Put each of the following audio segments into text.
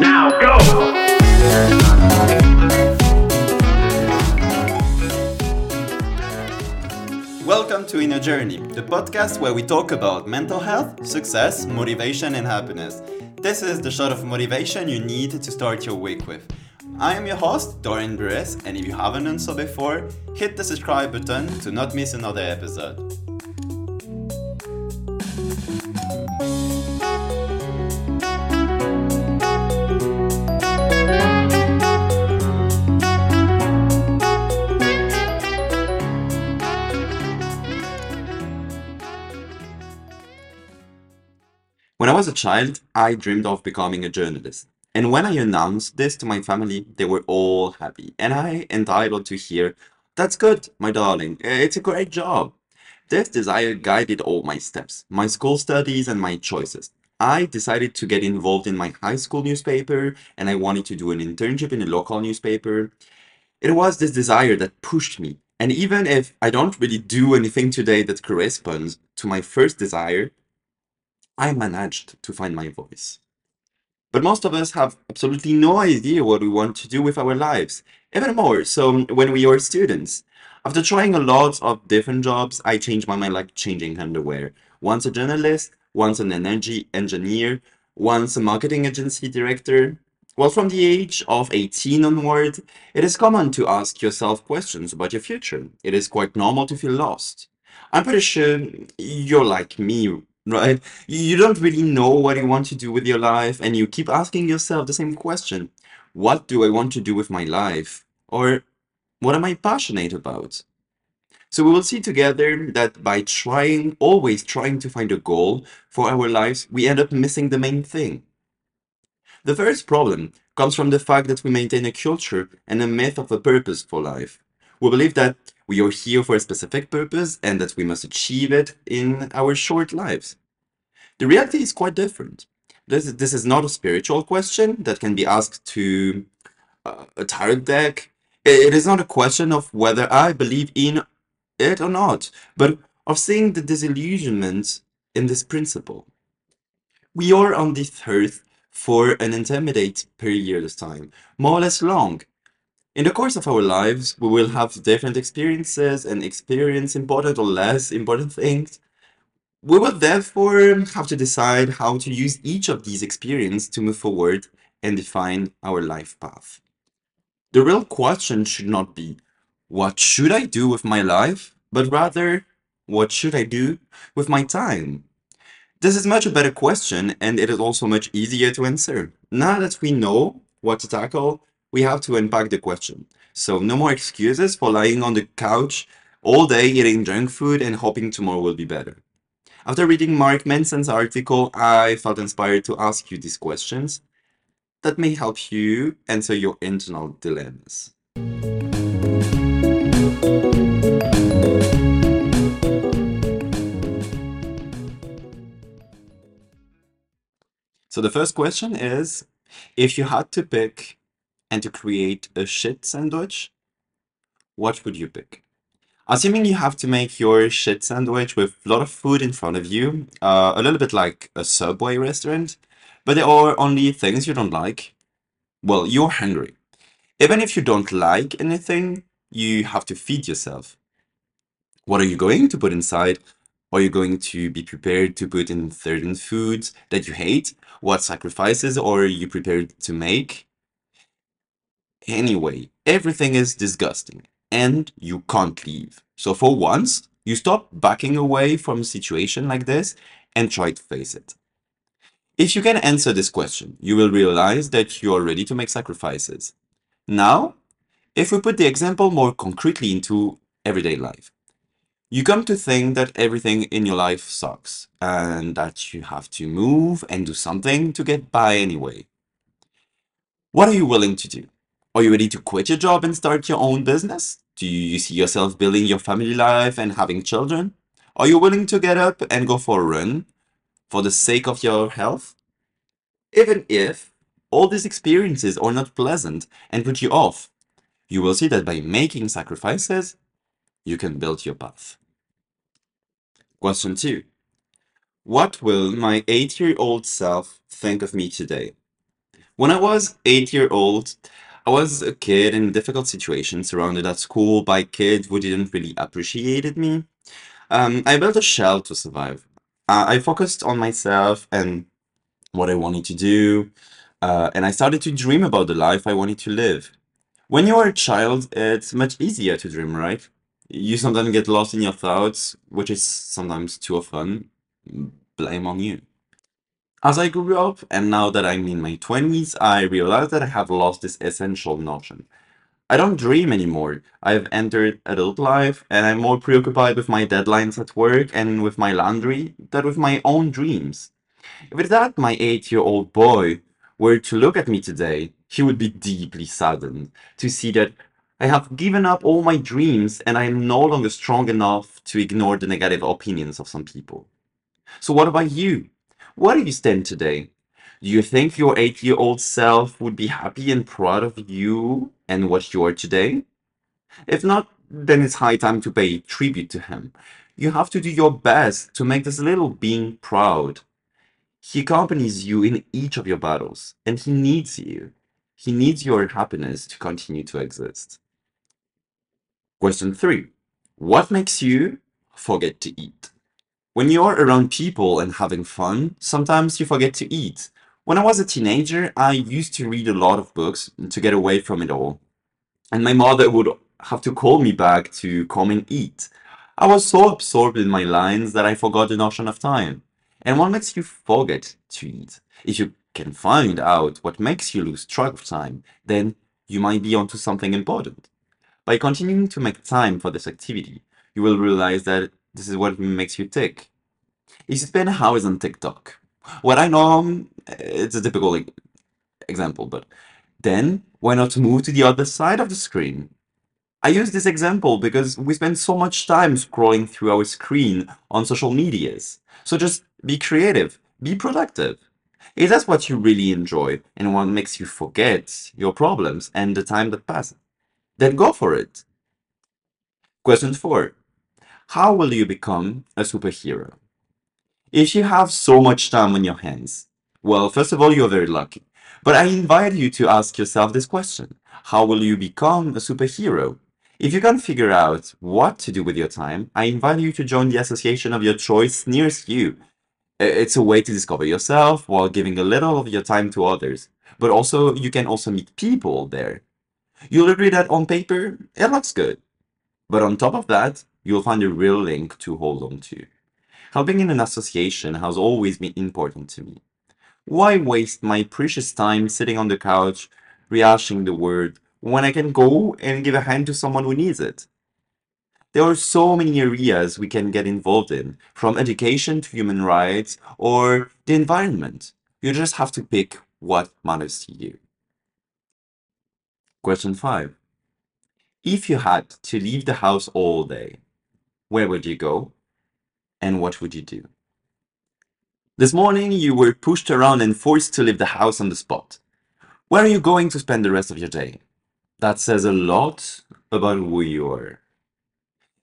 Now go! Welcome to Inner Journey, the podcast where we talk about mental health, success, motivation, and happiness. This is the shot of motivation you need to start your week with. I am your host, Dorian Bures, and if you haven't done so before, hit the subscribe button to not miss another episode. I was a child, I dreamed of becoming a journalist. And when I announced this to my family, they were all happy. And I entitled to hear, That's good, my darling. Eh, it's a great job. This desire guided all my steps, my school studies, and my choices. I decided to get involved in my high school newspaper, and I wanted to do an internship in a local newspaper. It was this desire that pushed me. And even if I don't really do anything today that corresponds to my first desire, I managed to find my voice. But most of us have absolutely no idea what we want to do with our lives. Even more so when we are students. After trying a lot of different jobs, I changed my mind like changing underwear. Once a journalist, once an energy engineer, once a marketing agency director. Well, from the age of 18 onward, it is common to ask yourself questions about your future. It is quite normal to feel lost. I'm pretty sure you're like me, right? You don't really know what you want to do with your life, and you keep asking yourself the same question What do I want to do with my life? Or what am I passionate about? So we will see together that by trying, always trying to find a goal for our lives, we end up missing the main thing. The first problem comes from the fact that we maintain a culture and a myth of a purpose for life. We believe that we are here for a specific purpose and that we must achieve it in our short lives. The reality is quite different. This, this is not a spiritual question that can be asked to uh, a tarot deck. It is not a question of whether I believe in it or not, but of seeing the disillusionment in this principle. We are on this earth for an intermediate period of time, more or less long. In the course of our lives, we will have different experiences and experience important or less important things. We will therefore have to decide how to use each of these experiences to move forward and define our life path. The real question should not be, what should I do with my life? But rather, what should I do with my time? This is much a better question, and it is also much easier to answer. Now that we know what to tackle, we have to unpack the question. So, no more excuses for lying on the couch all day eating junk food and hoping tomorrow will be better. After reading Mark Manson's article, I felt inspired to ask you these questions that may help you answer your internal dilemmas. So, the first question is if you had to pick and to create a shit sandwich, what would you pick? Assuming you have to make your shit sandwich with a lot of food in front of you, uh, a little bit like a Subway restaurant, but there are only things you don't like, well, you're hungry. Even if you don't like anything, you have to feed yourself. What are you going to put inside? Are you going to be prepared to put in certain foods that you hate? What sacrifices are you prepared to make? Anyway, everything is disgusting and you can't leave. So for once, you stop backing away from a situation like this and try to face it. If you can answer this question, you will realize that you are ready to make sacrifices. Now, if we put the example more concretely into everyday life, you come to think that everything in your life sucks and that you have to move and do something to get by anyway. What are you willing to do? Are you ready to quit your job and start your own business? Do you see yourself building your family life and having children? Are you willing to get up and go for a run for the sake of your health? Even if all these experiences are not pleasant and put you off, you will see that by making sacrifices, you can build your path. Question two What will my eight year old self think of me today? When I was eight year old, I was a kid in a difficult situation, surrounded at school by kids who didn't really appreciated me. Um, I built a shell to survive. Uh, I focused on myself and what I wanted to do, uh, and I started to dream about the life I wanted to live. When you are a child, it's much easier to dream, right? You sometimes get lost in your thoughts, which is sometimes too often blame on you. As I grew up, and now that I'm in my 20s, I realize that I have lost this essential notion. I don't dream anymore. I've entered adult life, and I'm more preoccupied with my deadlines at work and with my laundry than with my own dreams. If that my eight-year-old boy were to look at me today, he would be deeply saddened to see that I have given up all my dreams and I am no longer strong enough to ignore the negative opinions of some people. So what about you? Where do you stand today? Do you think your eight-year-old self would be happy and proud of you and what you are today? If not, then it's high time to pay tribute to him. You have to do your best to make this little being proud. He accompanies you in each of your battles, and he needs you. He needs your happiness to continue to exist. Question three. What makes you forget to eat? When you're around people and having fun, sometimes you forget to eat. When I was a teenager, I used to read a lot of books to get away from it all. And my mother would have to call me back to come and eat. I was so absorbed in my lines that I forgot the notion of time. And what makes you forget to eat? If you can find out what makes you lose track of time, then you might be onto something important. By continuing to make time for this activity, you will realize that this is what makes you tick. You spend hours on TikTok, what I know, um, it's a typical example, but then why not move to the other side of the screen? I use this example because we spend so much time scrolling through our screen on social medias. So just be creative, be productive. If that's what you really enjoy and what makes you forget your problems and the time that passes, then go for it. Question four. How will you become a superhero? If you have so much time on your hands, well, first of all, you're very lucky. But I invite you to ask yourself this question. How will you become a superhero? If you can't figure out what to do with your time, I invite you to join the association of your choice nearest you. It's a way to discover yourself while giving a little of your time to others. But also, you can also meet people there. You'll agree that on paper, it looks good. But on top of that, you'll find a real link to hold on to. Helping in an association has always been important to me. Why waste my precious time sitting on the couch rehashing the word when I can go and give a hand to someone who needs it? There are so many areas we can get involved in, from education to human rights or the environment. You just have to pick what matters to you. Question 5. If you had to leave the house all day, where would you go and what would you do? This morning you were pushed around and forced to leave the house on the spot. Where are you going to spend the rest of your day? That says a lot about who you are.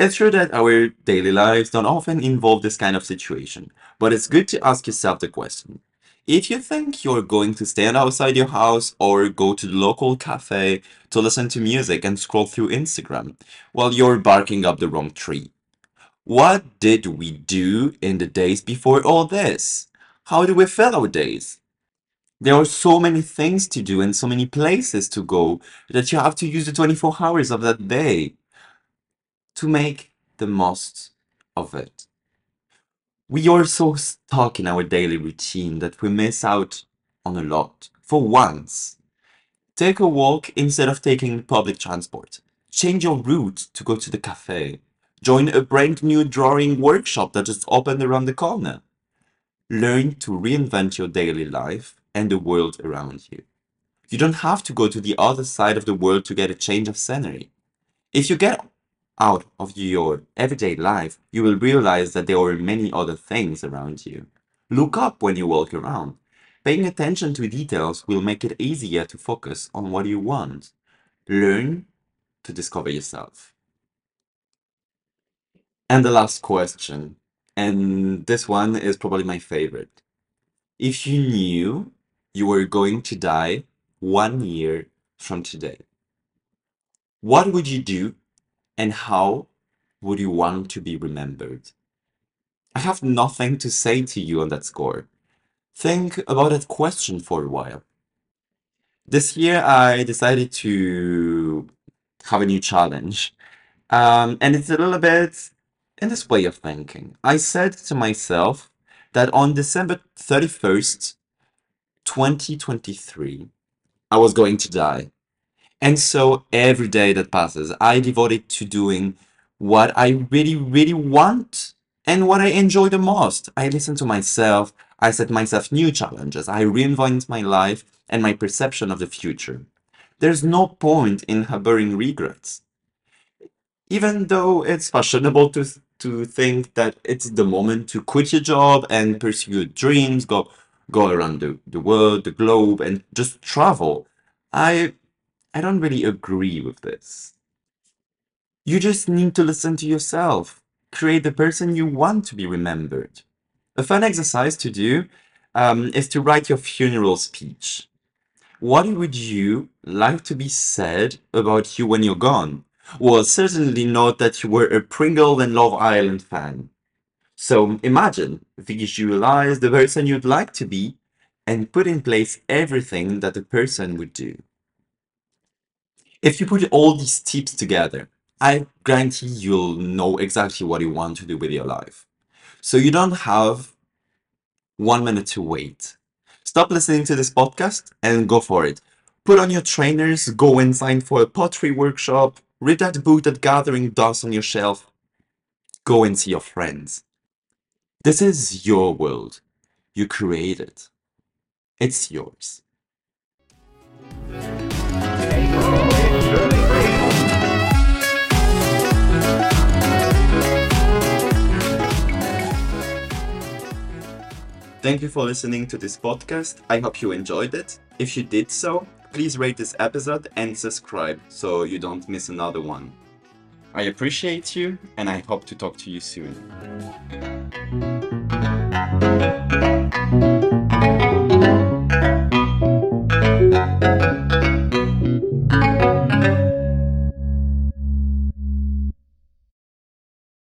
It's true that our daily lives don't often involve this kind of situation, but it's good to ask yourself the question. If you think you're going to stand outside your house or go to the local cafe to listen to music and scroll through Instagram, well, you're barking up the wrong tree. What did we do in the days before all this? How do we fill our days? There are so many things to do and so many places to go that you have to use the 24 hours of that day to make the most of it. We are so stuck in our daily routine that we miss out on a lot. For once, take a walk instead of taking public transport. Change your route to go to the cafe. Join a brand new drawing workshop that is opened around the corner. Learn to reinvent your daily life and the world around you. You don't have to go to the other side of the world to get a change of scenery. If you get out of your everyday life, you will realize that there are many other things around you. Look up when you walk around. Paying attention to details will make it easier to focus on what you want. Learn to discover yourself. And the last question, and this one is probably my favorite. If you knew you were going to die one year from today, what would you do and how would you want to be remembered? I have nothing to say to you on that score. Think about that question for a while. This year, I decided to have a new challenge. Um, and it's a little bit in this way of thinking. I said to myself that on December 31st, 2023, I was going to die. And so every day that passes, I devoted to doing what I really, really want and what I enjoy the most. I listen to myself, I set myself new challenges, I reinvent my life and my perception of the future. There's no point in harboring regrets. Even though it's fashionable to to think that it's the moment to quit your job and pursue your dreams, go go around the, the world, the globe, and just travel. I I don't really agree with this. You just need to listen to yourself. Create the person you want to be remembered. A fun exercise to do um, is to write your funeral speech. What would you like to be said about you when you're gone? Well, certainly not that you were a Pringle and Love Island fan. So imagine, visualize the person you'd like to be, and put in place everything that the person would do. If you put all these tips together, I guarantee you'll know exactly what you want to do with your life. So you don't have one minute to wait. Stop listening to this podcast and go for it. Put on your trainers, go and sign for a pottery workshop, read that book that gathering dust on your shelf, go and see your friends. This is your world. You create it. It's yours. Thank you for listening to this podcast. I hope you enjoyed it. If you did so, please rate this episode and subscribe so you don't miss another one. I appreciate you and I hope to talk to you soon.